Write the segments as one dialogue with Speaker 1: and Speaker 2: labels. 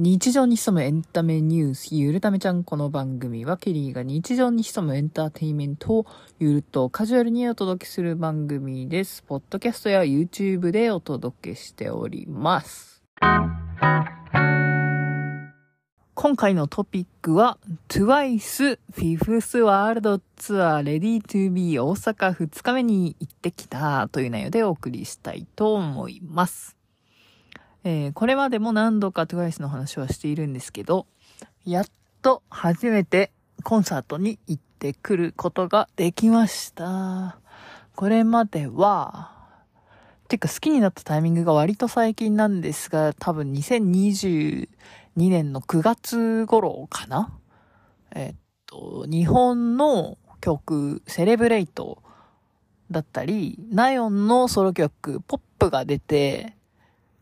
Speaker 1: 日常に潜むエンタメニュース、ゆるためちゃんこの番組はケリーが日常に潜むエンターテインメントをゆるっとカジュアルにお届けする番組です。ポッドキャストや YouTube でお届けしております。今回のトピックは TWICE 5th World Tour Ready to Be 大阪2日目に行ってきたという内容でお送りしたいと思います。えー、これまでも何度か TWICE の話はしているんですけど、やっと初めてコンサートに行ってくることができました。これまでは、てか好きになったタイミングが割と最近なんですが、多分2022年の9月頃かなえっと、日本の曲、セレブレイトだったり、ナヨンのソロ曲、ポップが出て、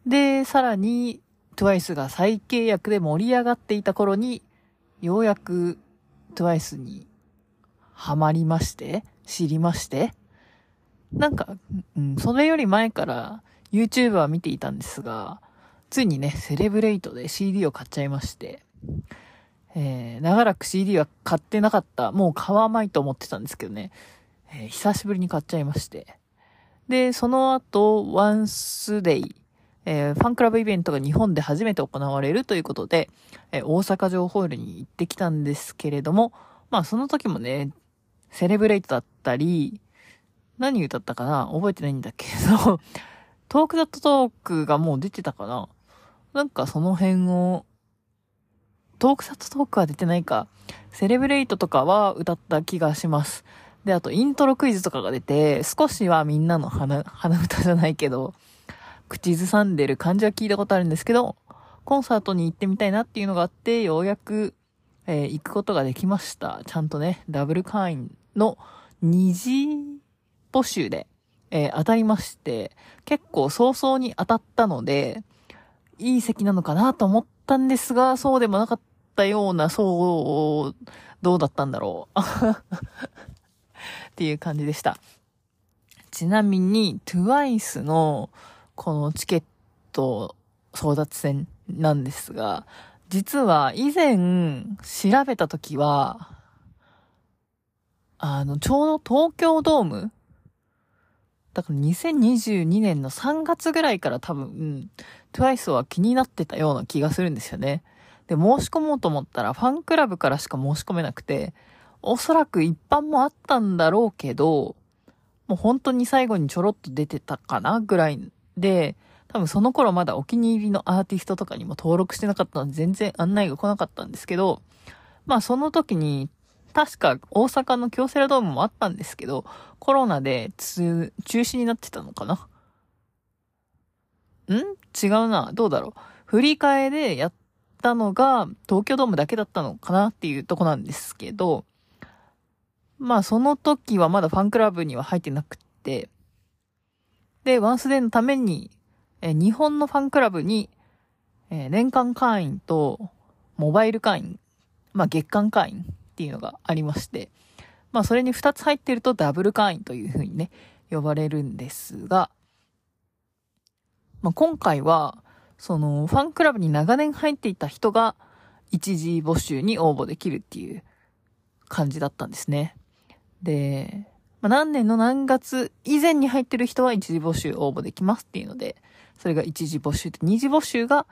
Speaker 1: で、さらに、TWICE が再契約で盛り上がっていた頃に、ようやく TWICE にハマりまして、知りまして、なんか、うん、それより前から YouTube は見ていたんですが、ついにね、セレブレイトで CD を買っちゃいまして、えー、長らく CD は買ってなかった、もう買わないと思ってたんですけどね、えー、久しぶりに買っちゃいまして。で、その後、ワンスデイ、えー、ファンクラブイベントが日本で初めて行われるということで、えー、大阪城ホールに行ってきたんですけれども、まあその時もね、セレブレイトだったり、何歌ったかな覚えてないんだけど、トークダットトークがもう出てたかななんかその辺を、トークダットトークは出てないか、セレブレイトとかは歌った気がします。で、あとイントロクイズとかが出て、少しはみんなの花、花歌じゃないけど、口ずさんでる感じは聞いたことあるんですけど、コンサートに行ってみたいなっていうのがあって、ようやく、えー、行くことができました。ちゃんとね、ダブル会員の二次募集で、えー、当たりまして、結構早々に当たったので、いい席なのかなと思ったんですが、そうでもなかったような、そう、どうだったんだろう。っていう感じでした。ちなみに、TWICE の、このチケット争奪戦なんですが、実は以前調べた時は、あの、ちょうど東京ドームだから2022年の3月ぐらいから多分、うん、TWICE は気になってたような気がするんですよね。で、申し込もうと思ったらファンクラブからしか申し込めなくて、おそらく一般もあったんだろうけど、もう本当に最後にちょろっと出てたかなぐらいで、多分その頃まだお気に入りのアーティストとかにも登録してなかったので全然案内が来なかったんですけど、まあその時に確か大阪の京セラドームもあったんですけど、コロナで中止になってたのかな？ん？違うな。どうだろう。振り替えでやったのが東京ドームだけだったのかなっていうとこなんですけど、まあその時はまだファンクラブには入ってなくて、で、ワンスデーのために、え日本のファンクラブに、え年間会員と、モバイル会員、まあ、月間会員っていうのがありまして、まあ、それに2つ入ってるとダブル会員というふうにね、呼ばれるんですが、まあ、今回は、その、ファンクラブに長年入っていた人が、一時募集に応募できるっていう感じだったんですね。で、まあ、何年の何月以前に入ってる人は一時募集応募できますっていうので、それが一時募集で、二次募集が、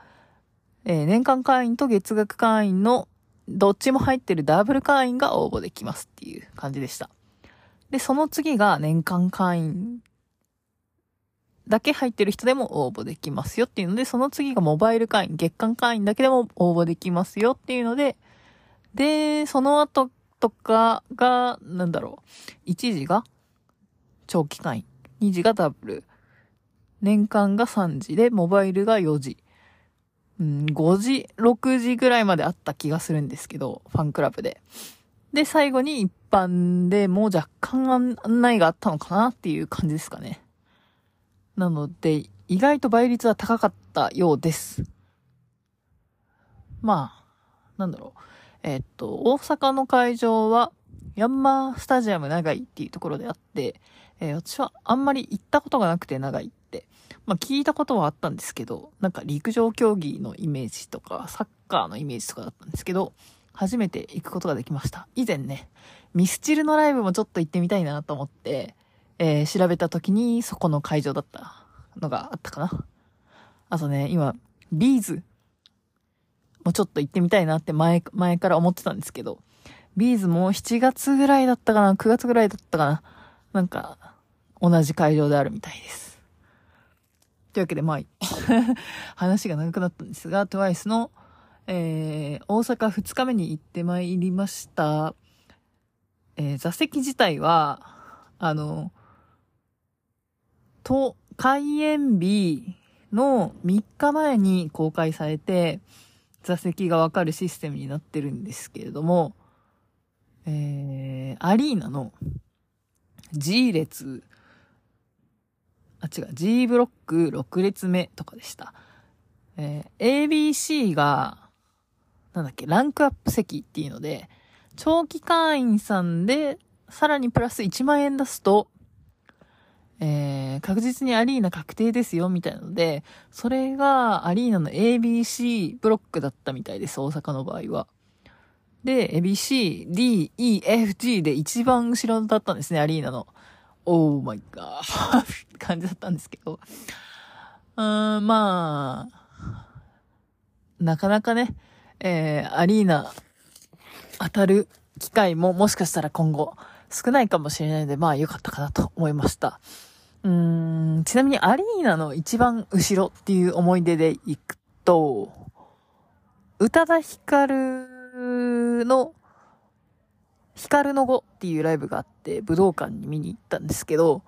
Speaker 1: えー、年間会員と月額会員のどっちも入ってるダブル会員が応募できますっていう感じでした。で、その次が年間会員だけ入ってる人でも応募できますよっていうので、その次がモバイル会員、月間会員だけでも応募できますよっていうので、で、その後とかが、なんだろう。1時が？長期会員。2時がダブル。年間が3時で、モバイルが4時。うん、5時、6時ぐらいまであった気がするんですけど、ファンクラブで。で、最後に一般でもう若干案内があったのかなっていう感じですかね。なので、意外と倍率は高かったようです。まあ、なんだろう。えっと、大阪の会場は、ヤンマースタジアム長いっていうところであって、えー、私はあんまり行ったことがなくて長いって。て、まあ聞いたことはあったんですけど、なんか陸上競技のイメージとか、サッカーのイメージとかだったんですけど、初めて行くことができました。以前ね、ミスチルのライブもちょっと行ってみたいなと思って、えー、調べた時にそこの会場だったのがあったかな。あとね、今、ビーズもうちょっと行ってみたいなって前、前から思ってたんですけど、ビーズも7月ぐらいだったかな ?9 月ぐらいだったかななんか、同じ会場であるみたいです。というわけで、まあ、話が長くなったんですが、TWICE の、えー、大阪2日目に行ってまいりました。えー、座席自体は、あの、と、開演日の3日前に公開されて、座席がわかるシステムになってるんですけれども、えー、アリーナの G 列、あ、違う、G ブロック6列目とかでした。えー、ABC が、なんだっけ、ランクアップ席っていうので、長期会員さんで、さらにプラス1万円出すと、えー、確実にアリーナ確定ですよ、みたいなので、それがアリーナの ABC ブロックだったみたいです、大阪の場合は。で、ABC、D、E、F、G で一番後ろだったんですね、アリーナの。オーマイガーって感じだったんですけど。うーん、まあ、なかなかね、えー、アリーナ当たる機会ももしかしたら今後少ないかもしれないので、まあ良かったかなと思いました。うーん、ちなみにアリーナの一番後ろっていう思い出で行くと、宇多田ヒカルの、ヒカルの語っていうライブがあって、武道館に見に行ったんですけど、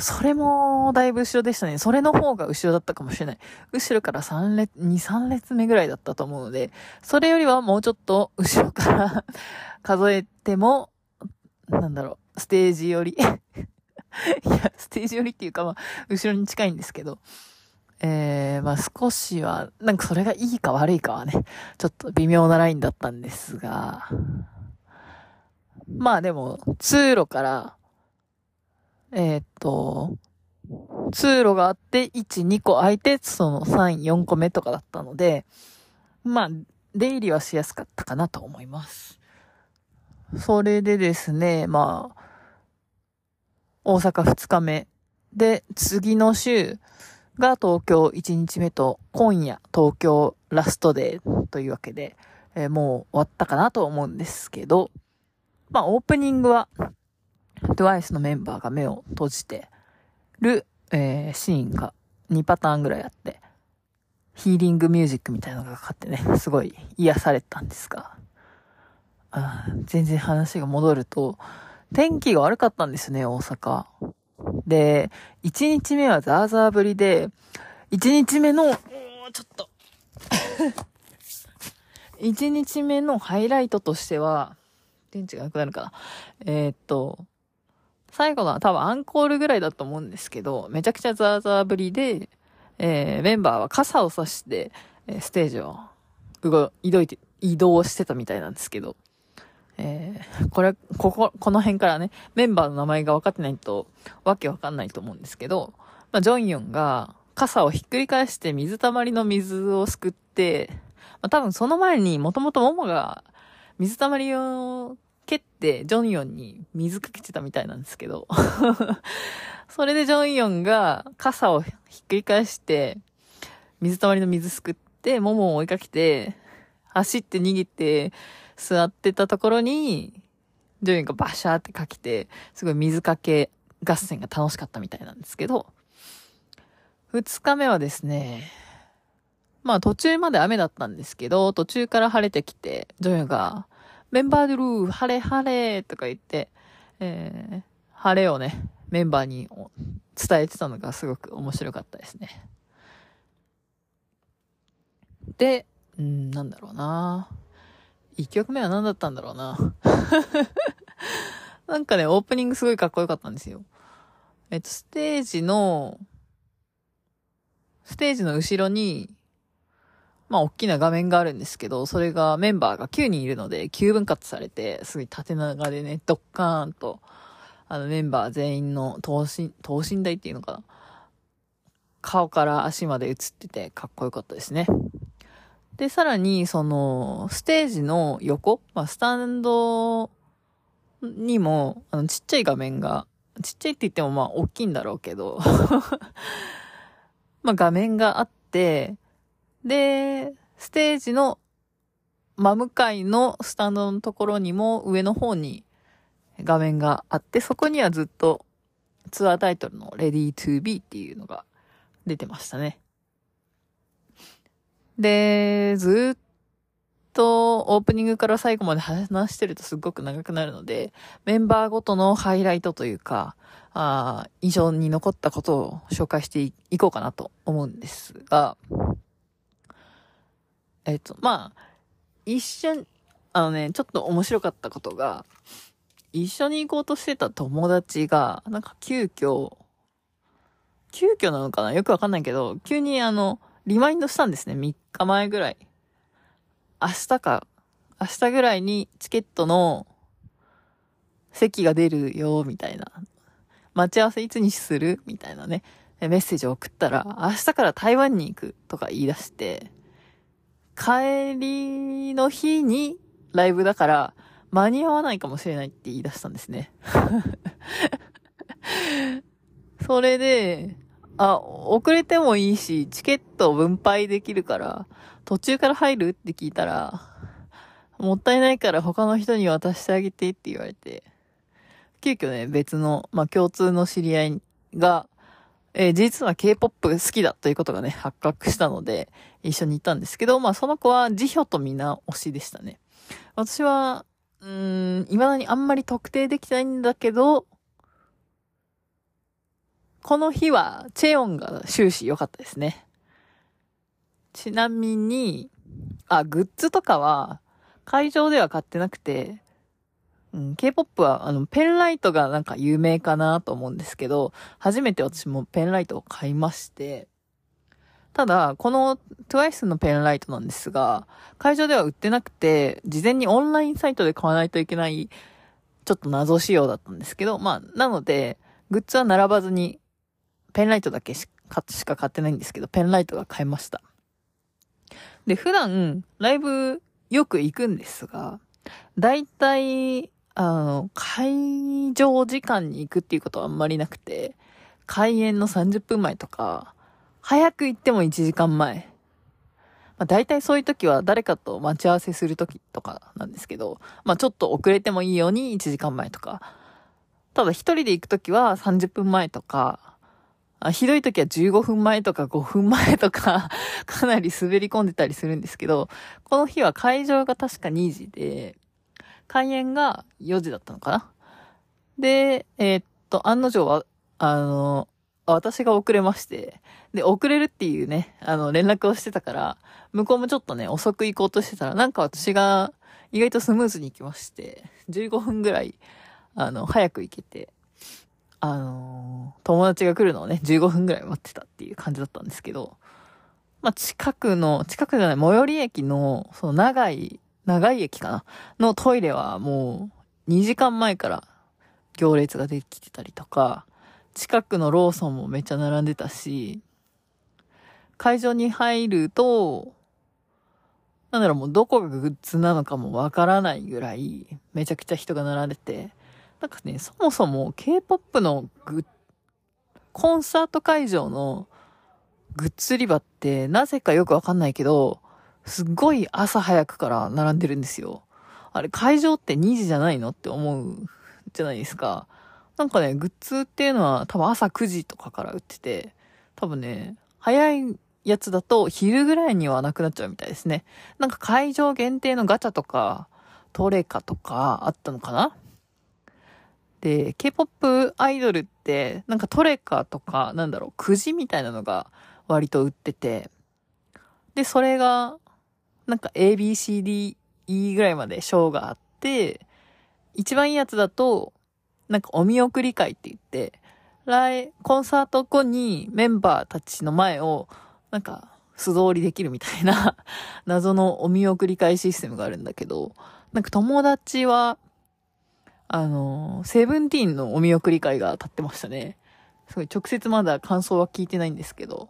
Speaker 1: それもだいぶ後ろでしたね。それの方が後ろだったかもしれない。後ろから3列、2、3列目ぐらいだったと思うので、それよりはもうちょっと後ろから 数えても、なんだろう、ステージ寄り。いや、ステージ寄りっていうかまあ、後ろに近いんですけど、えー、まあ少しは、なんかそれがいいか悪いかはね、ちょっと微妙なラインだったんですが、まあでも、通路から、えー、っと、通路があって、1、2個空いて、その3、4個目とかだったので、まあ、出入りはしやすかったかなと思います。それでですね、まあ、大阪2日目。で、次の週が東京1日目と、今夜東京ラストデーというわけで、えー、もう終わったかなと思うんですけど、まあオープニングは TWICE のメンバーが目を閉じてる、えー、シーンが2パターンぐらいあって、ヒーリングミュージックみたいなのがかかってね、すごい癒されたんですが、あ全然話が戻ると、天気が悪かったんですね、大阪。で、1日目はザーザー降りで、1日目の、ちょっと 1日目のハイライトとしては、電池がなくなるかな。えー、っと、最後の多分アンコールぐらいだと思うんですけど、めちゃくちゃザーザーぶりで、えー、メンバーは傘を差して、えー、ステージを、動、移動いて、移動してたみたいなんですけど、えー、これ、ここ、この辺からね、メンバーの名前が分かってないと、わけわかんないと思うんですけど、まあ、ジョンヨンが傘をひっくり返して水たまりの水をすくって、まあ、多分その前にもともとモモが水たまりを蹴って、ジョンヨンに水かけてたみたいなんですけど それでジョンヨンが傘をひっくり返して、水たまりの水すくって、モモを追いかけて、走って逃げて、座ってたところに、ジョンヨンがバシャーってかけて、すごい水かけ合戦が楽しかったみたいなんですけど、二日目はですね、まあ途中まで雨だったんですけど、途中から晴れてきて、ジョンヨンが、メンバードゥルー、晴れ晴れとか言って、えー、晴れをね、メンバーに伝えてたのがすごく面白かったですね。で、うん、なんだろうな一曲目は何だったんだろうな なんかね、オープニングすごいかっこよかったんですよ。えっと、ステージの、ステージの後ろに、まあ、大きな画面があるんですけど、それがメンバーが9人いるので、9分割されて、すごい縦長でね、ドッカーンと、あのメンバー全員の等身、等身大っていうのかな顔から足まで映っててかっこよかったですね。で、さらに、その、ステージの横、まあ、スタンドにも、あの、ちっちゃい画面が、ちっちゃいって言ってもまあ、大きいんだろうけど まあ、画面があって、で、ステージの真向かいのスタンドのところにも上の方に画面があって、そこにはずっとツアータイトルの Ready to Be っていうのが出てましたね。で、ずっとオープニングから最後まで話してるとすっごく長くなるので、メンバーごとのハイライトというか、あ印象に残ったことを紹介していこうかなと思うんですが、えっと、まあ、一瞬、あのね、ちょっと面白かったことが、一緒に行こうとしてた友達が、なんか急遽、急遽なのかなよくわかんないけど、急にあの、リマインドしたんですね。3日前ぐらい。明日か、明日ぐらいにチケットの席が出るよ、みたいな。待ち合わせいつにする？みたいなね。メッセージを送ったら、明日から台湾に行くとか言い出して、帰りの日にライブだから間に合わないかもしれないって言い出したんですね。それで、あ、遅れてもいいし、チケットを分配できるから、途中から入るって聞いたら、もったいないから他の人に渡してあげてって言われて、急遽ね、別の、まあ、共通の知り合いが、えー、実は K-POP 好きだということがね、発覚したので、一緒に行ったんですけど、まあその子は辞表と皆推しでしたね。私は、うーん、未だにあんまり特定できないんだけど、この日はチェヨンが終始良かったですね。ちなみに、あ、グッズとかは会場では買ってなくて、うん、K-POP は、あの、ペンライトがなんか有名かなと思うんですけど、初めて私もペンライトを買いまして、ただ、この TWICE のペンライトなんですが、会場では売ってなくて、事前にオンラインサイトで買わないといけない、ちょっと謎仕様だったんですけど、まあ、なので、グッズは並ばずに、ペンライトだけしか買ってないんですけど、ペンライトが買いました。で、普段、ライブよく行くんですが、だいたい、あの、会場時間に行くっていうことはあんまりなくて、開演の30分前とか、早く行っても1時間前。まあ、大体そういう時は誰かと待ち合わせする時とかなんですけど、まあちょっと遅れてもいいように1時間前とか。ただ一人で行く時は30分前とか、あひどい時は15分前とか5分前とか かなり滑り込んでたりするんですけど、この日は会場が確か2時で、開演が4時だったのかな。で、えー、っと、案の定は、あの、私が遅れまして、で、遅れるっていうね、あの、連絡をしてたから、向こうもちょっとね、遅く行こうとしてたら、なんか私が意外とスムーズに行きまして、15分ぐらい、あの、早く行けて、あのー、友達が来るのをね、15分ぐらい待ってたっていう感じだったんですけど、まあ、近くの、近くじゃない、最寄り駅の、その長い、長い駅かな？のトイレはもう、2時間前から行列ができてたりとか、近くのローソンもめっちゃ並んでたし、会場に入ると、なんだろう、もうどこがグッズなのかもわからないぐらい、めちゃくちゃ人が並んでて、なんかね、そもそも K-POP のグコンサート会場のグッズ売り場って、なぜかよくわかんないけど、すっごい朝早くから並んでるんですよ。あれ、会場って2時じゃないのって思うじゃないですか。なんかね、グッズっていうのは多分朝9時とかから売ってて、多分ね、早いやつだと昼ぐらいにはなくなっちゃうみたいですね。なんか会場限定のガチャとか、トレカとかあったのかな？で、K-POP アイドルって、なんかトレカとか、なんだろう、くじみたいなのが割と売ってて、で、それが、なんか ABCDE ぐらいまで賞があって、一番いいやつだと、なんかお見送り会って言って、来、コンサート後にメンバーたちの前を、なんか、素通りできるみたいな 謎のお見送り会システムがあるんだけど、なんか友達は、あの、セブンティーンのお見送り会が立ってましたね。すごい直接まだ感想は聞いてないんですけど、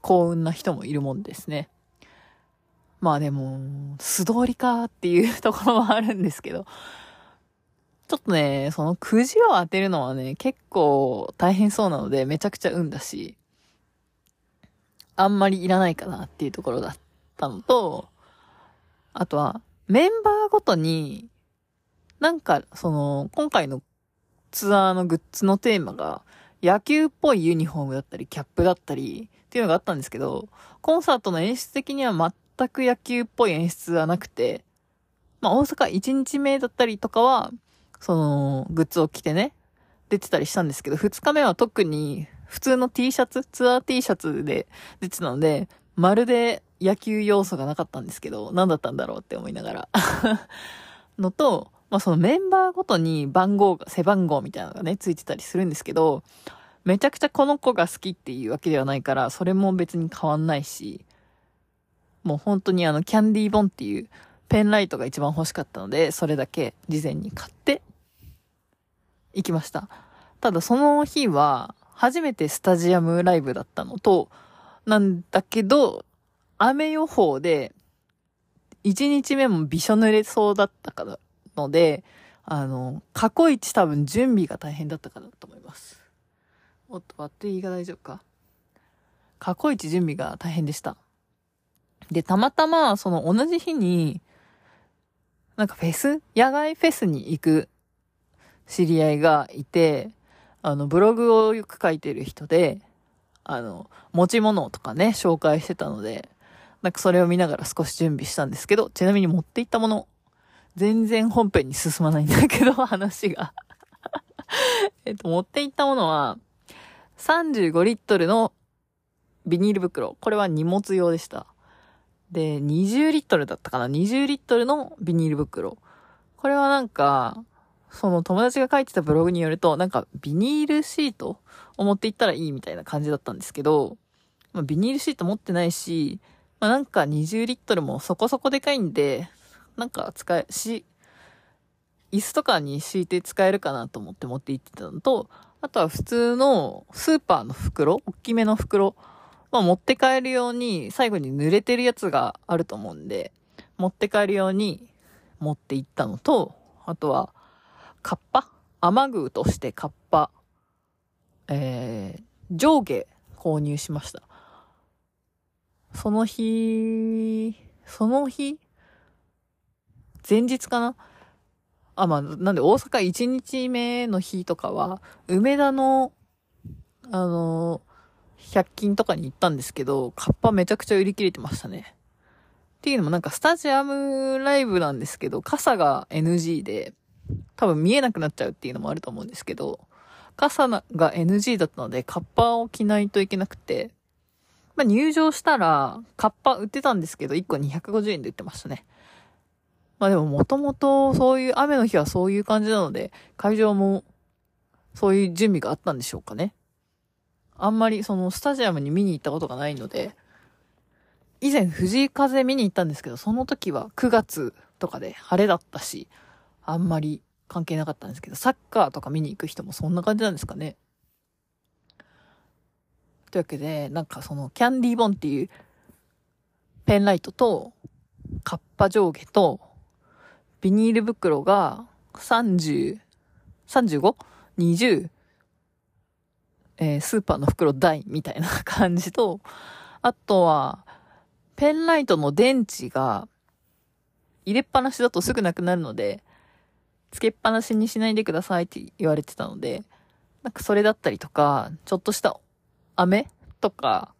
Speaker 1: 幸運な人もいるもんですね。まあでも、素通りかっていうところはあるんですけど、ちょっとね、そのくじを当てるのはね、結構大変そうなので、めちゃくちゃ運だし、あんまりいらないかなっていうところだったのと、あとは、メンバーごとに、なんか、その、今回のツアーのグッズのテーマが、野球っぽいユニフォームだったり、キャップだったり、っていうのがあったんですけど、コンサートの演出的には全く野球っぽい演出はなくて、まあ大阪1日目だったりとかは、その、グッズを着てね、出てたりしたんですけど、2日目は特に普通の T シャツ、ツアー T シャツで出てたので、まるで野球要素がなかったんですけど、何だったんだろうって思いながら。のと、まあそのメンバーごとに番号が、背番号みたいなのがね、ついてたりするんですけど、めちゃくちゃこの子が好きっていうわけではないから、それも別に変わんないし、もう本当にあの、キャンディーボンっていうペンライトが一番欲しかったので、それだけ事前に買って行きました。ただその日は初めてスタジアムライブだったのと、なんだけど、雨予報で、1日目もびしょ濡れそうだったからので、あの、過去一多分準備が大変だったかなと思います。おっと、バッテリーが大丈夫か過去一準備が大変でした。で、たまたま、その同じ日に、なんかフェス？野外フェスに行く知り合いがいて、あの、ブログをよく書いてる人で、あの、持ち物とかね、紹介してたので、なんかそれを見ながら少し準備したんですけど、ちなみに持っていったもの、全然本編に進まないんだけど、話が えっと、持っていったものは、35リットルのビニール袋。これは荷物用でした。で、20リットルだったかな ?20 リットルのビニール袋。これはなんか、その友達が書いてたブログによると、なんかビニールシートを持っていったらいいみたいな感じだったんですけど、まあ、ビニールシート持ってないし、まあ、なんか20リットルもそこそこでかいんで、なんか使え、し、椅子とかに敷いて使えるかなと思って持って行ってたのと、あとは普通のスーパーの袋、大きめの袋まあ、持って帰るように、最後に濡れてるやつがあると思うんで、持って帰るように持って行ったのと、あとは、カッパ？雨具としてカッパ、えー、上下購入しました。その日、その日、前日かな？あ、まあ、なんで大阪1日目の日とかは、梅田の、あの100均とかに行ったんですけど、カッパめちゃくちゃ売り切れてましたね。っていうのもなんかスタジアムライブなんですけど、傘が NG で、多分見えなくなっちゃうっていうのもあると思うんですけど、傘が NG だったので、カッパを着ないといけなくて、まあ、入場したら、カッパ売ってたんですけど、1個250円で売ってましたね。まあでももともとそういう雨の日はそういう感じなので、会場もそういう準備があったんでしょうかね。あんまりそのスタジアムに見に行ったことがないので、以前藤井風見に行ったんですけど、その時は9月とかで晴れだったし、あんまり関係なかったんですけど、サッカーとか見に行く人もそんな感じなんですかね。というわけで、なんかそのキャンディーボンっていうペンライトと、カッパ上下と、ビニール袋が30、35?20? えー、スーパーの袋大みたいな感じと、あとは、ペンライトの電池が入れっぱなしだとすぐなくなるので、つけっぱなしにしないでくださいって言われてたので、なんかそれだったりとか、ちょっとした飴とか、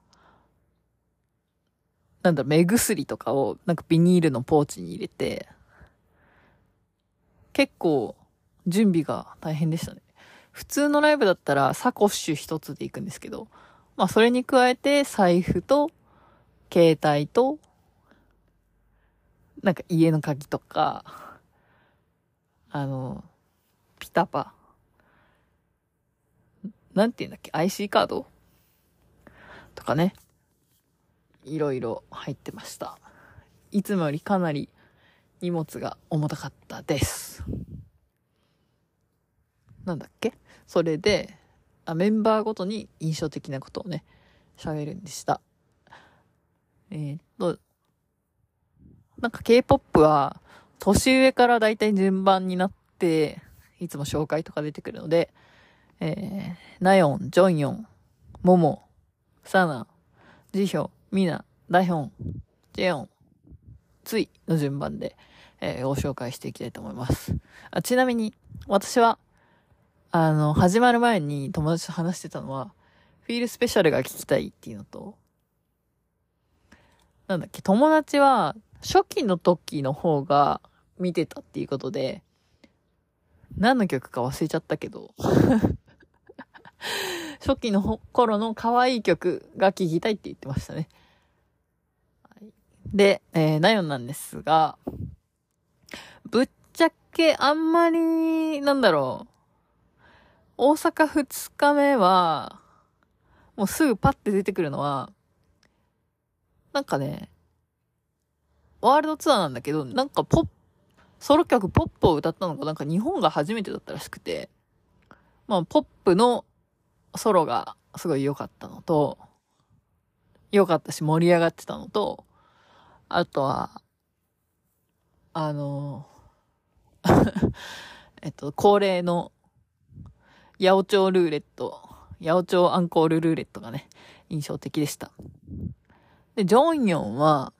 Speaker 1: なんだろ、目薬とかをなんかビニールのポーチに入れて、結構準備が大変でしたね。普通のライブだったらサコッシュ一つで行くんですけど、まあそれに加えて財布と、携帯と、なんか家の鍵とか、あの、ピタパ。なんて言うんだっけ ?IC カード？とかね。いろいろ入ってました。いつもよりかなり荷物が重たかったです。なんだっけ？それで、あメンバーごとに印象的なことをね、喋るんでした。えー、っと、なんか K-POP は、年上からだいたい順番になって、いつも紹介とか出てくるので、えー、ナヨン、ジョンヨン、モモ、サナ、ジヒョ、ミナ、ダヒョン、ジェヨン、ツイの順番で、えー、ご紹介していきたいと思います。あちなみに、私は、あの、始まる前に友達と話してたのは、フィールスペシャルが聞きたいっていうのと、なんだっけ、友達は、初期の時の方が見てたっていうことで、何の曲か忘れちゃったけど、初期の頃の可愛い曲が聴きたいって言ってましたね。で、えー、ナヨンなんですが、ぶっちゃけあんまり、なんだろう、大阪2日目は、もうすぐパッて出てくるのは、なんかね、ワールドツアーなんだけど、なんかポッ、ソロ曲ポップを歌ったのがなんか日本が初めてだったらしくて、まあポップのソロがすごい良かったのと、良かったし盛り上がってたのと、あとは、あの、えっと、恒例の、八百長ルーレット、八百長アンコールルーレットがね、印象的でした。で、ジョンヨンは、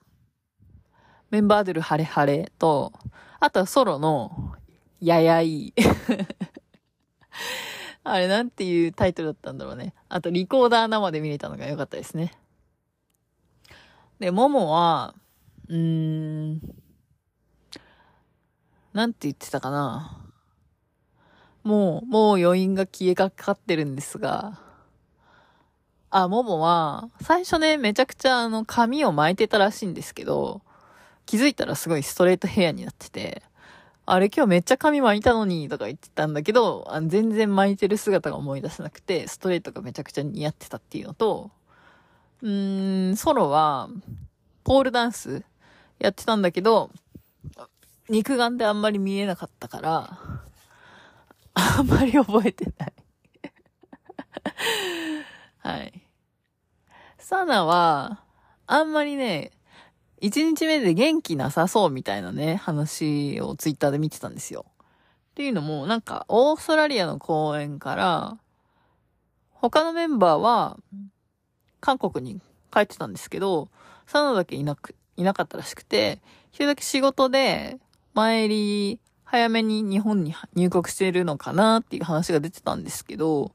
Speaker 1: メンバードゥルハレハレと、あとはソロの、ややい。あれなんていうタイトルだったんだろうね。あとリコーダー生で見れたのが良かったですね。で、モモは、うーん、なんて言ってたかな。もう、もう余韻が消えかかってるんですが、あ、モモは、最初ね、めちゃくちゃあの、髪を巻いてたらしいんですけど、気づいたらすごいストレートヘアになってて、あれ今日めっちゃ髪巻いたのに、とか言ってたんだけど、あ全然巻いてる姿が思い出せなくて、ストレートがめちゃくちゃ似合ってたっていうのと、うーん、ソロは、ポールダンスやってたんだけど、肉眼であんまり見えなかったから、あんまり覚えてない はい。サナは、あんまりね、一日目で元気なさそうみたいなね、話をツイッターで見てたんですよ。っていうのも、なんか、オーストラリアの公演から、他のメンバーは、韓国に帰ってたんですけど、サナだけいなく、いなかったらしくて、一人だけ仕事で、前り、早めに日本に入国してるのかなっていう話が出てたんですけど、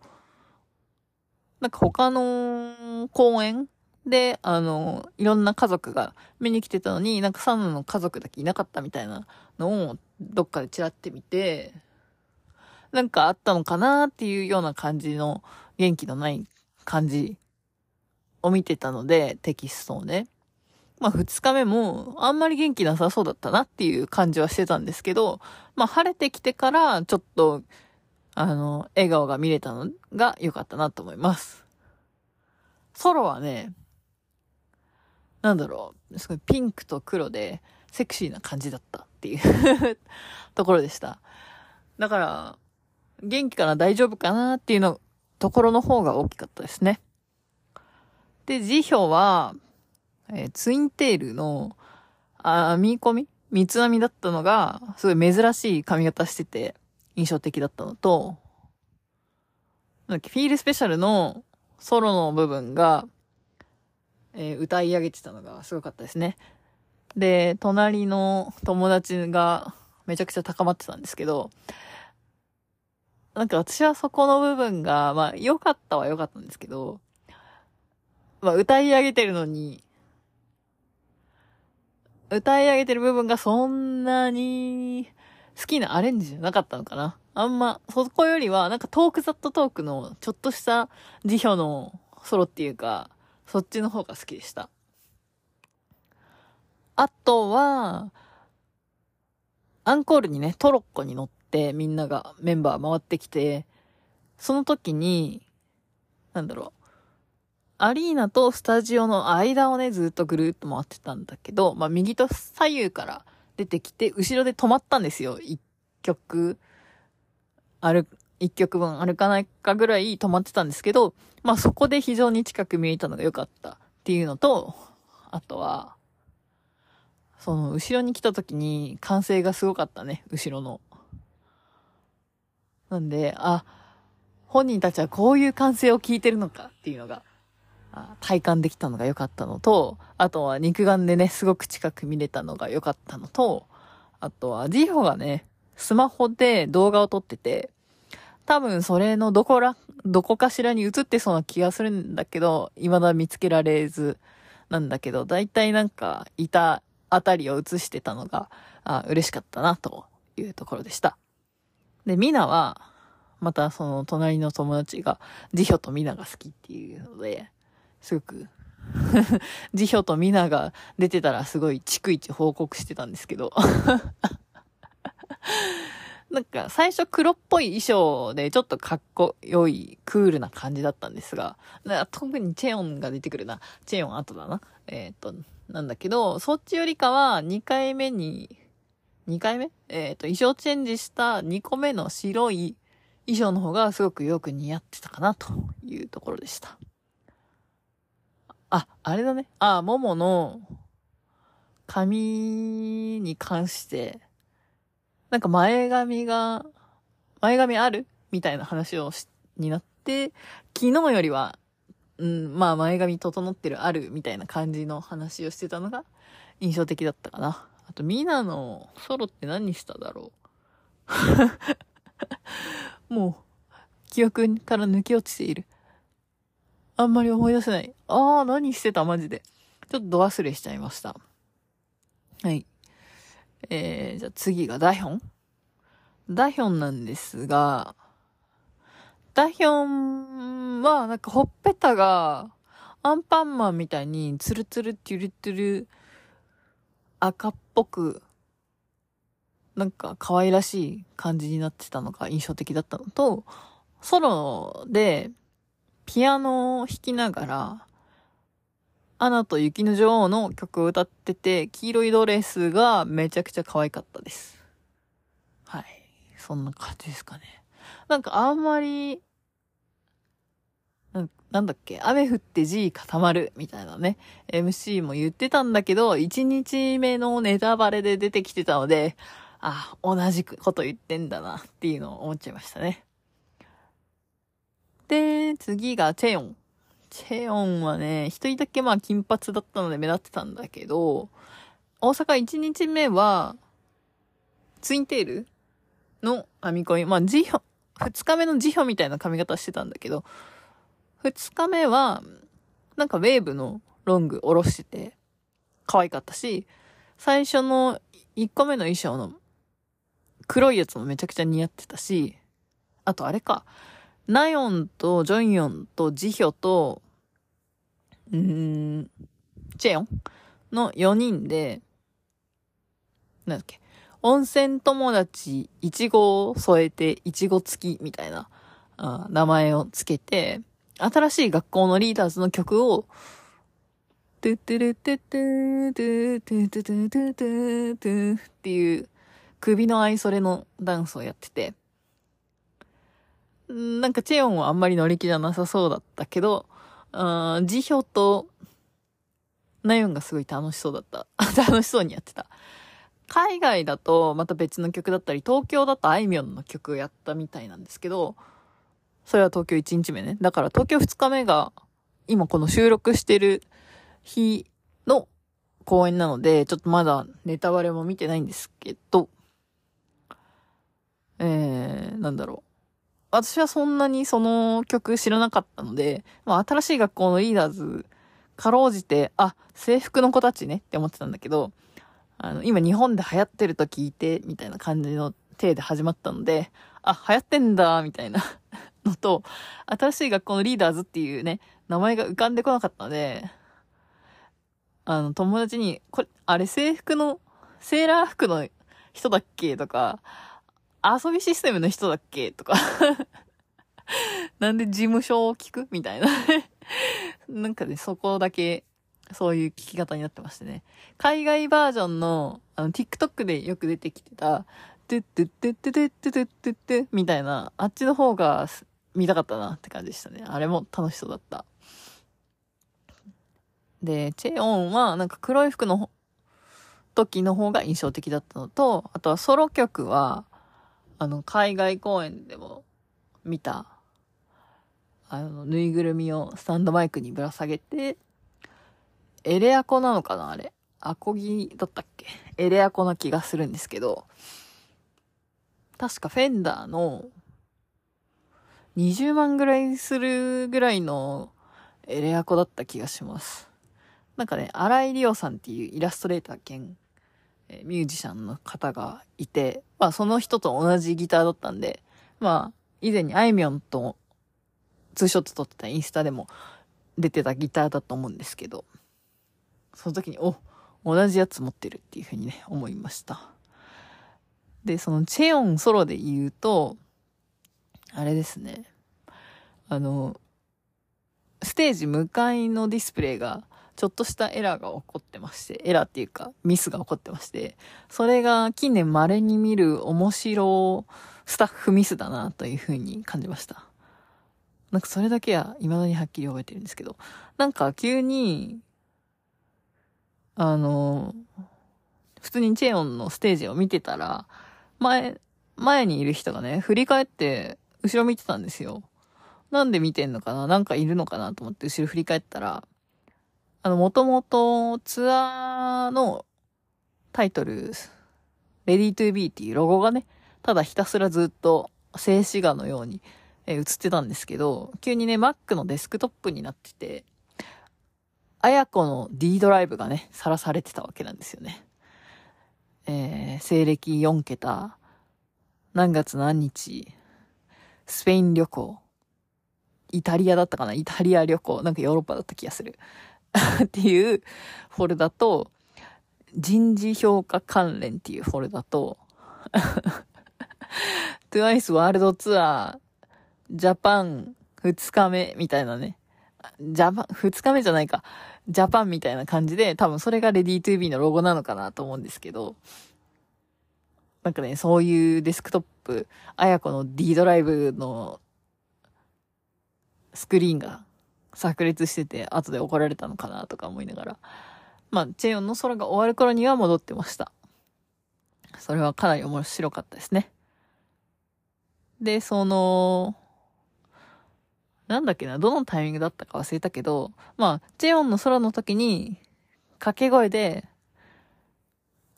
Speaker 1: なんか他の公演で、あの、いろんな家族が見に来てたのに、なんかサナの家族だけいなかったみたいなのをどっかでチラってみて、なんかあったのかなっていうような感じの元気のない感じを見てたので、テキストをね。まあ二日目もあんまり元気なさそうだったなっていう感じはしてたんですけど、まあ晴れてきてからちょっと、あの、笑顔が見れたのが良かったなと思います。ソロはね、なんだろう、すごいピンクと黒でセクシーな感じだったっていう ところでした。だから、元気かな大丈夫かなっていうの、ところの方が大きかったですね。で、辞表は、えー、ツインテールの、あ、編み込み？三つ編みだったのが、すごい珍しい髪型してて、印象的だったのと、なんかフィールスペシャルのソロの部分が、えー、歌い上げてたのがすごかったですね。で、隣の友達がめちゃくちゃ高まってたんですけど、なんか私はそこの部分が、まあ良かったは良かったんですけど、まあ歌い上げてるのに、歌い上げてる部分がそんなに好きなアレンジじゃなかったのかな。あんま、そこよりは、なんかトークザットトークのちょっとした辞表のソロっていうか、そっちの方が好きでした。あとは、アンコールにね、トロッコに乗ってみんながメンバー回ってきて、その時に、なんだろう、アリーナとスタジオの間をね、ずっとぐるっと回ってたんだけど、まあ、右と左右から出てきて、後ろで止まったんですよ。一曲、ある、1曲分歩かないかぐらい止まってたんですけど、まあそこで非常に近く見えたのが良かったっていうのと、あとは、その後ろに来た時に歓声がすごかったね、後ろの。なんで、あ、本人たちはこういう歓声を聞いてるのかっていうのが、体感できたのが良かったのと、あとは肉眼でね、すごく近く見れたのが良かったのと、あとはジーホがね、スマホで動画を撮ってて、多分それのどこら、どこかしらに映ってそうな気がするんだけど、未だ見つけられずなんだけど、だいたいなんかいたあたりを映してたのが、あ嬉しかったなというところでした。で、ミナは、またその隣の友達が、ジヒョとミナが好きっていうので、すごくジヒョとミナが出てたらすごい逐一報告してたんですけど なんか最初黒っぽい衣装でちょっとかっこよいクールな感じだったんですが、特にチェヨンが出てくるな。チェヨン後だな。えっ、と、なんだけど、そっちよりかは2回目に、2回目？えっ、と、衣装チェンジした2個目の白い衣装の方がすごくよく似合ってたかなというところでした。あ、あれだね。あ、ももの髪に関して、なんか前髪が、前髪ある？みたいな話をし、になって、昨日よりは、うん、まあ前髪整ってるある？みたいな感じの話をしてたのが印象的だったかな。あと、ミナのソロって何しただろう？もう、記憶から抜け落ちている。あんまり思い出せない。ああ、何してた？マジで。ちょっとド忘れしちゃいました。はい。えー、じゃあ次がダヒョンダヒョンなんですが、ダヒョンは、なんかほっぺたが、アンパンマンみたいに、ツルツルテュルトゥル、赤っぽく、なんか可愛らしい感じになってたのが印象的だったのと、ソロで、ピアノを弾きながら、アナと雪の女王の曲を歌ってて、黄色いドレスがめちゃくちゃ可愛かったです。はい。そんな感じですかね。なんかあんまり、なんだっけ、雨降って G 固まるみたいなね、MC も言ってたんだけど、1日目のネタバレで出てきてたので、あ、同じこと言ってんだなっていうのを思っちゃいましたね。で、次がチェヨン。チェヨンはね、一人だけまあ金髪だったので目立ってたんだけど、大阪1日目は、ツインテールの編み込み。まあ、ジヒョ、二日目のジヒョみたいな髪型してたんだけど、二日目は、なんかウェーブのロング下ろしてて、可愛かったし、最初の一個目の衣装の黒いやつもめちゃくちゃ似合ってたし、あとあれか、ナヨンとジョンヨンとジヒョと、うん、チェヨンの4人で、なんだっけ、温泉友達いちごを添えていちご付きみたいなあ名前をつけて、新しい学校のリーダーズの曲を、トゥトゥルトゥトゥトゥトゥトゥトゥトゥトゥトゥっていう首の愛それのダンスをやってて、なんかチェヨンはあんまり乗り気じゃなさそうだったけど、うん、ジヒョとナヨンがすごい楽しそうだった。楽しそうにやってた。海外だとまた別の曲だったり、東京だとあいみょんの曲やったみたいなんですけど、それは東京1日目ね。だから東京2日目が、今この収録してる日の公演なので、ちょっとまだネタバレも見てないんですけど、えー、なんだろう。私はそんなにその曲知らなかったので、まあ新しい学校のリーダーズ、かろうじて、あ、制服の子たちねって思ってたんだけど、あの、今日本で流行ってると聞いて、みたいな感じの体で始まったので、あ、流行ってんだ、みたいな のと、新しい学校のリーダーズっていうね、名前が浮かんでこなかったので、あの、友達に、これ、あれ制服の、セーラー服の人だっけ？とか、遊びシステムの人だっけ？とか なんで事務所を聞く？みたいな なんかね、そこだけ、そういう聞き方になってましてね。海外バージョンの、あの、TikTok でよく出てきてた、トゥットゥットゥットゥットゥットゥットゥットゥみたいな、あっちの方が見たかったなって感じでしたね。あれも楽しそうだった。で、チェオンは、なんか黒い服の時の方が印象的だったのと、あとはソロ曲は、あの、海外公演でも見た、あの、ぬいぐるみをスタンドマイクにぶら下げて、エレアコなのかなあれ？アコギだったっけ？エレアコな気がするんですけど、確かフェンダーの20万ぐらいするぐらいのエレアコだった気がします。なんかね、荒井里央さんっていうイラストレーター兼、ミュージシャンの方がいて、まあその人と同じギターだったんで、まあ以前にあいみょんとツーショット撮ってたインスタでも出てたギターだと思うんですけど、その時に、お、同じやつ持ってるっていうふうにね、思いました。で、そのチェヨンソロで言うと、あれですね。あの、ステージ向かいのディスプレイが、ちょっとしたエラーが起こってまして、エラーっていうかミスが起こってまして、それが近年稀に見る面白スタッフミスだなというふうに感じました。なんかそれだけは未だにはっきり覚えてるんですけど、なんか急に、あの、普通にチェヨンのステージを見てたら、前、前にいる人がね、振り返って後ろ見てたんですよ。なんで見てんのかな？なんかいるのかな？と思って後ろ振り返ったら、あの、もともとツアーのタイトル、Ready to Be っていうロゴがね、ただひたすらずっと静止画のように、え映ってたんですけど、急にね、Mac のデスクトップになってて、あやこの D ドライブがね、さらされてたわけなんですよね。えー、西暦4桁、何月何日、スペイン旅行、イタリアだったかなイタリア旅行、なんかヨーロッパだった気がする。っていうフォルダと、人事評価関連っていうフォルダと、TWICE ワールドツアー、ジャパン2日目みたいなね。ジャパン、2日目じゃないか。ジャパンみたいな感じで、多分それが Ready to be のロゴなのかなと思うんですけど、なんかね、そういうデスクトップ、あやこの D ドライブのスクリーンが炸裂してて、後で怒られたのかなとか思いながら。まあ、チェヨンの空が終わる頃には戻ってました。それはかなり面白かったですね。で、その、なんだっけな、どのタイミングだったか忘れたけど、まあ、チェヨンの空の時に、掛け声で、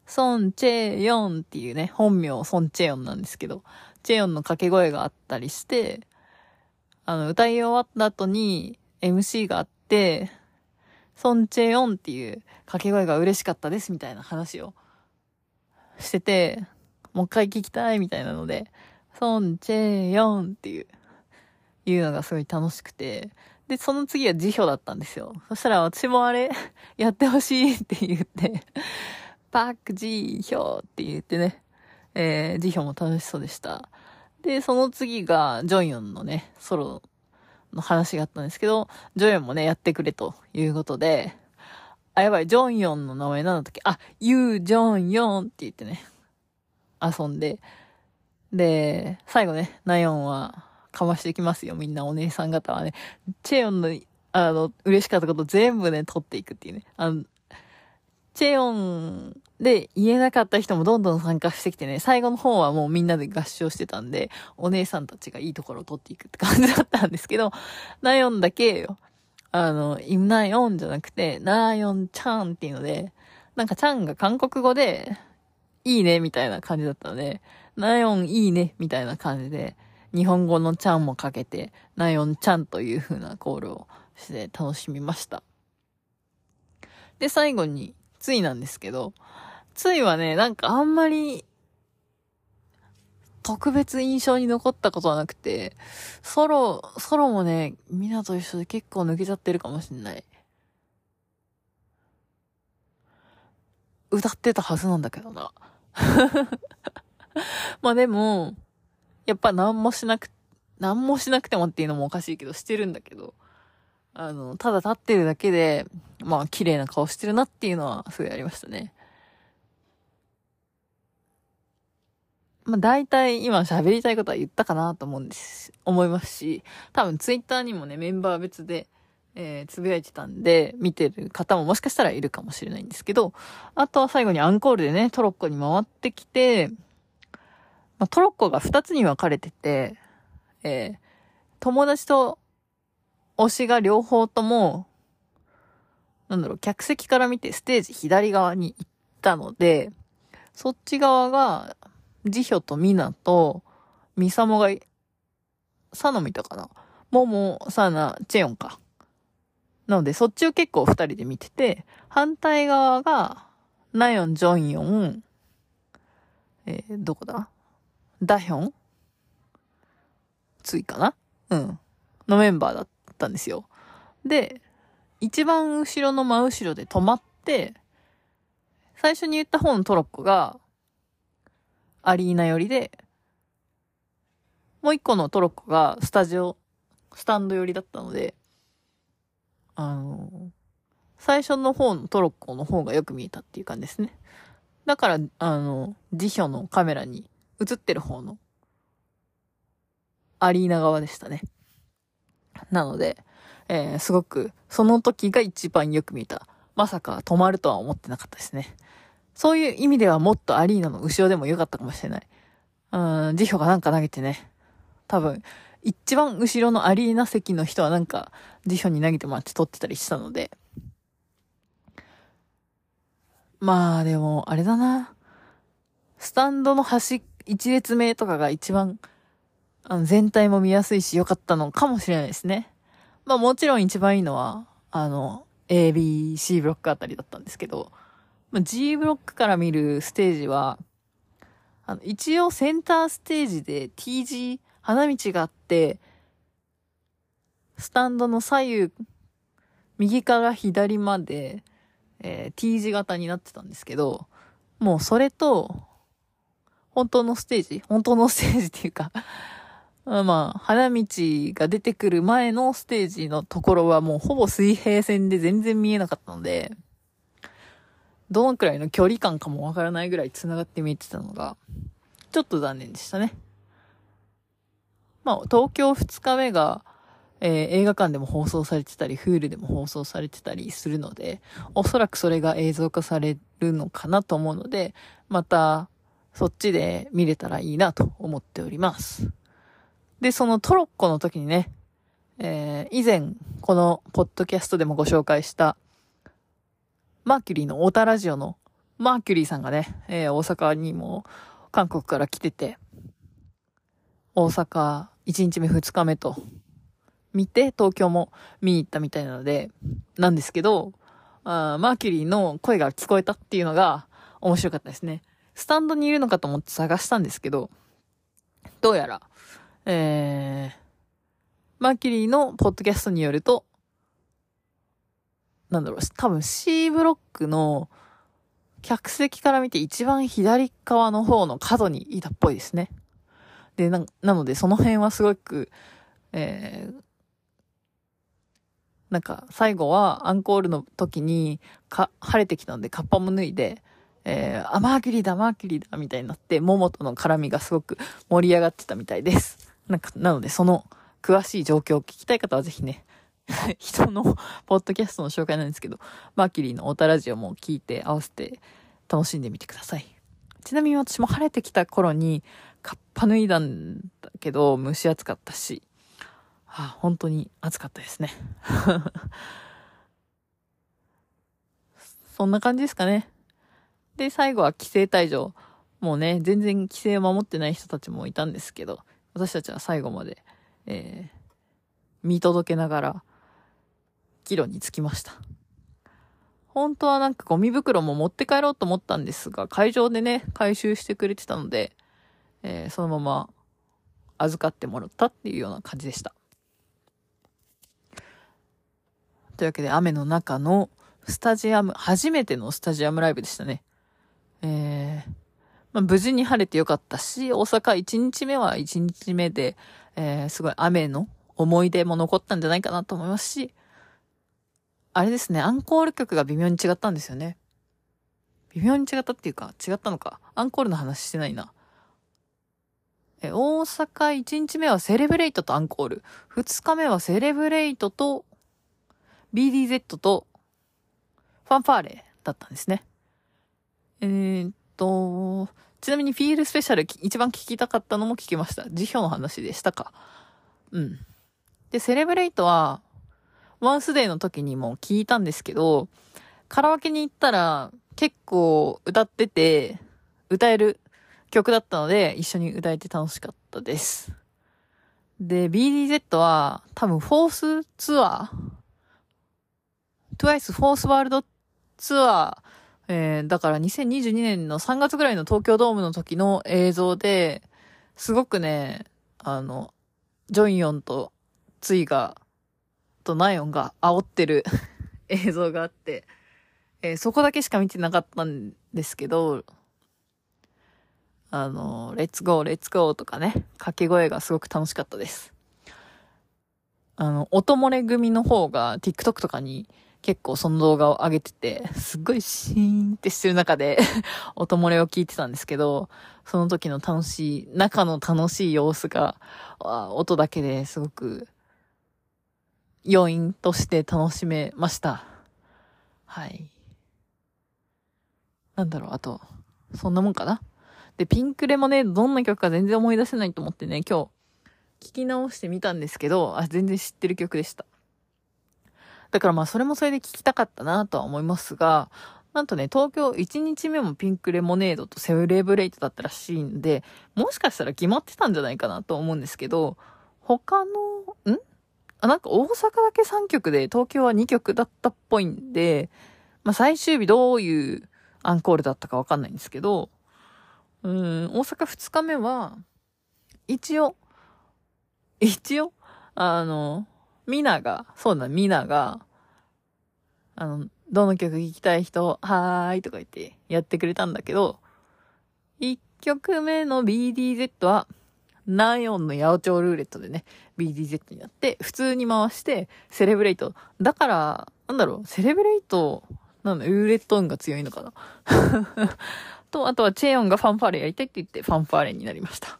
Speaker 1: ソン・チェヨンっていうね、本名ソン・チェヨンなんですけど、チェヨンの掛け声があったりして、あの、歌い終わった後に、MC があって、ソンチェヨンっていう掛け声が嬉しかったですみたいな話をしてて、もう一回聞きたいみたいなので、ソンチェヨンっていう、いうのがすごい楽しくて、で、その次は辞表だったんですよ。そしたら私もあれ、やってほしいって言ってパック辞表って言ってね、えー、辞表も楽しそうでした。で、その次が、ジョンヨンのね、ソロの話があったんですけど、ジョヨンもね、やってくれということで、あ、やばい、ジョンヨンの名前なんだっけ？あ、ユー・ジョンヨンって言ってね、遊んで、で、最後ね、ナヨンは、かましてきますよ、みんなお姉さん方はね。チェヨンの、あの、嬉しかったこと全部ね、取っていくっていうね。あの、チェヨンで、言えなかった人もどんどん参加してきてね、最後の方はもうみんなで合唱してたんで、お姉さんたちがいいところを取っていくって感じだったんですけど、ナヨンだけよ、あの、イムナヨンじゃなくて、ナヨンちゃんっていうので、なんかちゃんが韓国語で、いいねみたいな感じだったので、ナヨンいいねみたいな感じで、日本語のちゃんもかけて、ナヨンちゃんという風なコールをして楽しみました。で、最後に、ついなんですけど、ついはね、なんかあんまり、特別印象に残ったことはなくて、ソロ、ソロもね、みんなと一緒で結構抜けちゃってるかもしんない。歌ってたはずなんだけどな。まあでも、やっぱ何もしなく、何もしなくてもっていうのもおかしいけど、してるんだけど、あの、ただ立ってるだけで、まあ綺麗な顔してるなっていうのはすごいありましたね。まあ、大体今喋りたいことは言ったかなと思うんです、思いますし、多分ツイッターにもね、メンバー別で、えー、つぶやいてたんで、見てる方ももしかしたらいるかもしれないんですけど、あとは最後にアンコールでね、トロッコに回ってきて、まあ、トロッコが2つに分かれてて、えー、友達と推しが両方とも、なんだろう、客席から見てステージ左側に行ったので、そっち側が、ジヒョとミナと、ミサモが、サノミとかな。モモ、サナ、チェヨンか。なので、そっちを結構二人で見てて、反対側が、ナヨン、ジョンヨン、えー、どこだ？ダヒョン？ついかな？うん。のメンバーだったんですよ。で、一番後ろの真後ろで止まって、最初に言った方のトロッコが、アリーナ寄りで、もう一個のトロッコがスタジオ、スタンド寄りだったので、あの、最初の方のトロッコの方がよく見えたっていう感じですね。だから、あの、辞書のカメラに映ってる方のアリーナ側でしたね。なので、えー、すごく、その時が一番よく見た。まさか止まるとは思ってなかったですね。そういう意味ではもっとアリーナの後ろでも良かったかもしれない。うん、辞表がなんか投げてね。多分、一番後ろのアリーナ席の人はなんか、辞表に投げてもらって撮ってたりしたので。まあ、でも、あれだな。スタンドの端、一列目とかが一番、あの、全体も見やすいし良かったのかもしれないですね。まあもちろん一番いいのは、あの、A, B, C ブロックあたりだったんですけど、まあ、G ブロックから見るステージは、あの、一応センターステージで T 字、花道があって、スタンドの左右、右から左まで、えー、T 字型になってたんですけど、もうそれと、本当のステージ本当のステージっていうか まあ、花道が出てくる前のステージのところはもうほぼ水平線で全然見えなかったので、どのくらいの距離感かもわからないぐらい繋がって見えてたのが、ちょっと残念でしたね。まあ、東京2日目が、えー、映画館でも放送されてたり、フールでも放送されてたりするので、おそらくそれが映像化されるのかなと思うので、また、そっちで見れたらいいなと思っております。で、そのトロッコの時にね、えー、以前、このポッドキャストでもご紹介した、マーキュリーのオータラジオのマーキュリーさんがね、えー、大阪にも韓国から来てて、大阪1日目2日目と見て、東京も見に行ったみたいなので、なんですけど、あマーキュリーの声が聞こえたっていうのが面白かったですね。スタンドにいるのかと思って探したんですけど、どうやら、えー、マーキュリーのポッドキャストによると、なんだろう、多分 C ブロックの客席から見て一番左側の方の角にいたっぽいですね。で、な、なのでその辺はすごく、えー、なんか最後はアンコールの時にか、晴れてきたのでカッパも脱いで、えー、あ、マーキュリーだ、マーキュリーだ、みたいになって、モモとの絡みがすごく盛り上がってたみたいです。なんか、なので、その詳しい状況を聞きたい方はぜひね、人のポッドキャストの紹介なんですけど、マーキュリーのオタラジオも聞いて合わせて楽しんでみてください。ちなみに私も晴れてきた頃に、カッパ脱いだんだけど、蒸し暑かったし、はあ、本当に暑かったですね。そんな感じですかね。で、最後は規制退場。もうね、全然規制を守ってない人たちもいたんですけど、私たちは最後まで、えー、見届けながら、帰路に着きました。本当はなんかゴミ袋も持って帰ろうと思ったんですが、会場でね、回収してくれてたので、えー、そのまま預かってもらったっていうような感じでした。というわけで雨の中のスタジアム、初めてのスタジアムライブでしたね。えー、まあ、無事に晴れてよかったし、大阪1日目は1日目で、えー、すごい雨の思い出も残ったんじゃないかなと思いますし、あれですね、アンコール曲が微妙に違ったんですよね。微妙に違ったっていうか、違ったのか。アンコールの話してないな。え大阪1日目はセレブレイトとアンコール。2日目はセレブレイトと BDZ とファンファーレだったんですね。えー、っと、ちなみにフィールスペシャル一番聞きたかったのも聞きました。辞表の話でしたか。うん。で、セレブレイトは、ワンスデーの時にも聞いたんですけど、カラオケに行ったら結構歌ってて、歌える曲だったので、一緒に歌えて楽しかったです。で、BDZ は多分フォースツアー ?TWICE フォースワールドツアーえー、だから2022年の3月ぐらいの東京ドームの時の映像で、すごくね、あの、ジョンヨンとツイが、とナヨンが煽ってる 映像があって、えー、そこだけしか見てなかったんですけど、あの、レッツゴー、レッツゴーとかね、掛け声がすごく楽しかったです。あの、音漏れ組の方が TikTok とかに結構その動画を上げてて、すっごいシーンってしてる中で 音漏れを聞いてたんですけど、その時の楽しい、中の楽しい様子が、音だけですごく、要因として楽しめました。はい。なんだろう、あと、そんなもんかな？で、ピンクレモネードどんな曲か全然思い出せないと思ってね、今日、聞き直してみたんですけど、あ、全然知ってる曲でした。だからまあそれもそれで聞きたかったなとは思いますが、なんとね、東京1日目もピンクレモネードとセレブレイトだったらしいんで、もしかしたら決まってたんじゃないかなと思うんですけど、他の、ん？あ、なんか大阪だけ3曲で東京は2曲だったっぽいんで、まあ最終日どういうアンコールだったかわかんないんですけど、うん、大阪2日目は、一応、一応、あの、ミナが、そうだ、ミナが、あの、どの曲聴きたい人、はーいとか言ってやってくれたんだけど、1曲目の BDZ は、ナヨンのヤオチョウルーレットでね、BDZ になって、普通に回して、セレブレイト。だから、なんだろう、セレブレイト、なんだ、ルーレット音が強いのかな と、あとはチェヨンがファンファーレやりたいって言って、ファンファーレになりました。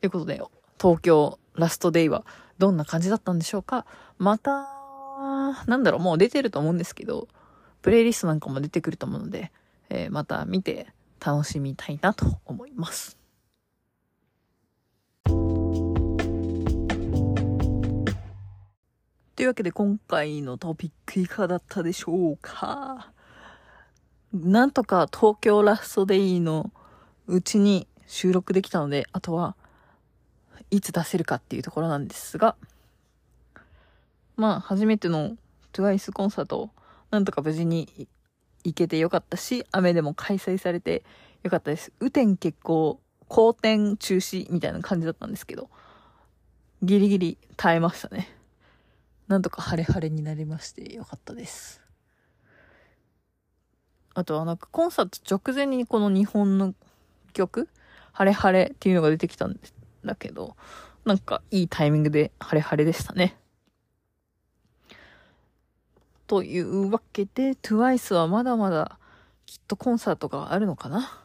Speaker 1: ということで、東京ラストデイは、どんな感じだったんでしょうかまた、なんだろう、もう出てると思うんですけど、プレイリストなんかも出てくると思うので、えー、また見て楽しみたいなと思います。というわけで今回のトピックいかがだったでしょうか？なんとか東京ラストデイのうちに収録できたので、あとはいつ出せるかっていうところなんですが、まあ、初めての TWICE コンサート、なんとか無事に行けてよかったし、雨でも開催されてよかったです。雨天結構、好天中止みたいな感じだったんですけど、ギリギリ耐えましたね。なんとか晴れ晴れになりましてよかったです。あとはなんかコンサート直前にこの日本の曲、晴れ晴れっていうのが出てきたんだけど、なんかいいタイミングで晴れ晴れでしたね。というわけで、TWICE はまだまだきっとコンサートがあるのかな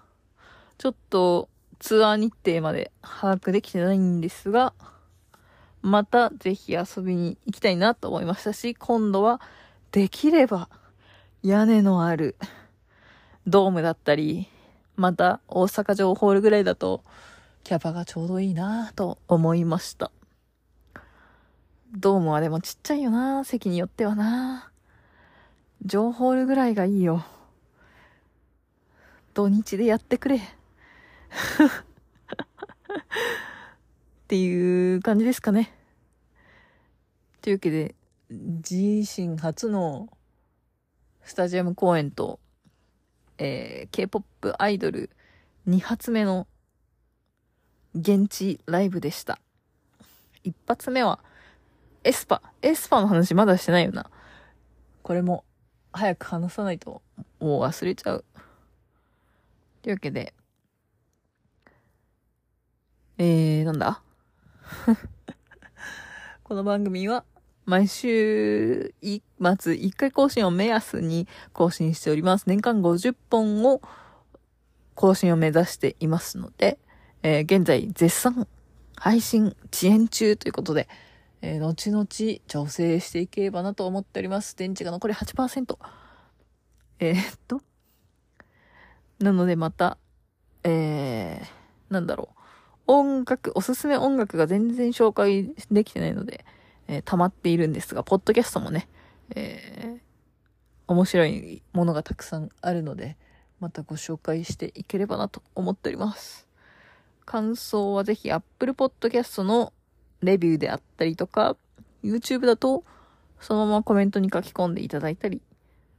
Speaker 1: ちょっとツアー日程まで把握できてないんですが、またぜひ遊びに行きたいなと思いましたし、今度はできれば屋根のあるドームだったり、また大阪城ホールぐらいだとキャパがちょうどいいなと思いました。ドームはでもちっちゃいよな席によってはな情報ールぐらいがいいよ。土日でやってくれ。っていう感じですかね。というわけで、自身初のスタジアム公演と、えー、K-POP アイドル2発目の現地ライブでした。一発目は、aespa。aespaの話まだしてないよな。これも、早く話さないと、もう忘れちゃう。というわけで、えー、なんだ？この番組は、毎週、末1回更新を目安に更新しております。年間50本を更新を目指していますので、えー、現在絶賛配信遅延中ということで、えー、後々調整していければなと思っております。電池が残り8%。えー、っと？なのでまた、えー、なんだろう。音楽、おすすめ音楽が全然紹介できてないので、えー、溜まっているんですが、ポッドキャストもね、えー、面白いものがたくさんあるので、またご紹介していければなと思っております。感想はぜひ Apple Podcast のレビューであったりとか、YouTube だとそのままコメントに書き込んでいただいたり、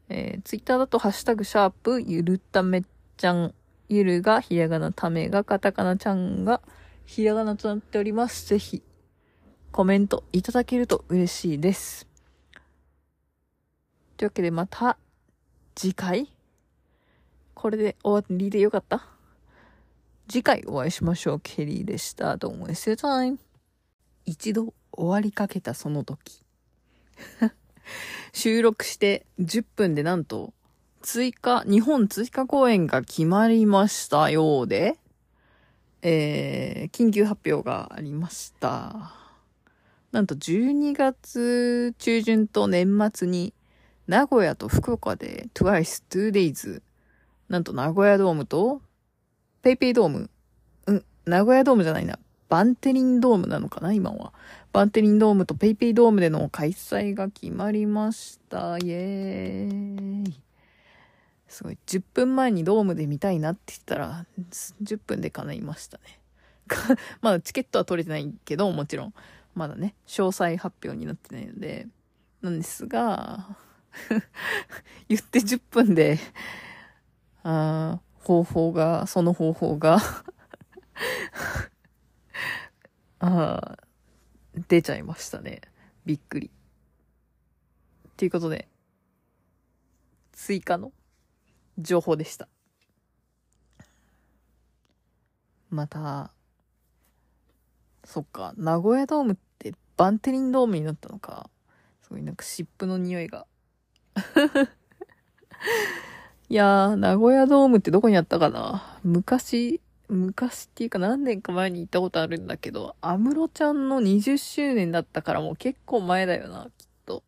Speaker 1: えー、Twitter だとハッシュタグシャープゆるためちゃん、ゆるがひらがなためがカタカナちゃんがひらがなとなっております。ぜひコメントいただけると嬉しいです。というわけでまた次回これで終わりでよかった次回お会いしましょう。ケリーでした。Don't waste your time. 一度終わりかけたその時。収録して10分でなんと追加、日本追加公演が決まりましたようで、えー、緊急発表がありました。なんと12月中旬と年末に名古屋と福岡で Twice 2days なんと名古屋ドームとペイペイドーム。うん、名古屋ドームじゃないな。バンテリンドームなのかな今は。バンテリンドームとペイペイドームでの開催が決まりました。イエーイ。すごい。10分前にドームで見たいなって言ったら、10分で叶いましたね。まだチケットは取れてないけど、もちろん。まだね、詳細発表になってないので、なんですが、言って10分で、あ方法が、その方法が あ出ちゃいましたね。びっくり。っていうことで、追加の情報でした。また、そっか、名古屋ドームってバンテリンドームになったのか。すごいなんか湿布の匂いが。いやー、名古屋ドームってどこにあったかな昔、昔っていうか何年か前に行ったことあるんだけど、安室ちゃんの20周年だったからもう結構前だよな、きっと。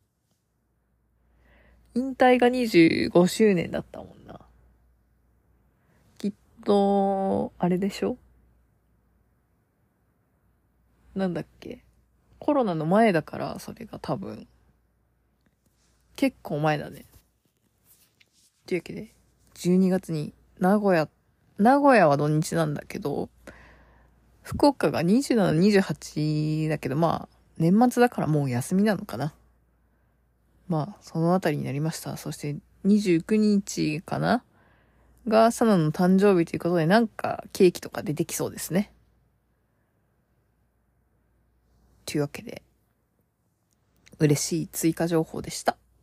Speaker 1: 引退が25周年だったもん。と、あれでしょ？なんだっけ？コロナの前だから、それが多分。結構前だね。というわけで、12月に名古屋、名古屋は土日なんだけど、福岡が27、28だけど、まあ、年末だからもう休みなのかな。まあ、そのあたりになりました。そして、29日かな？が、サナの誕生日ということで、なんか、ケーキとか出てきそうですね。というわけで、嬉しい追加情報でした。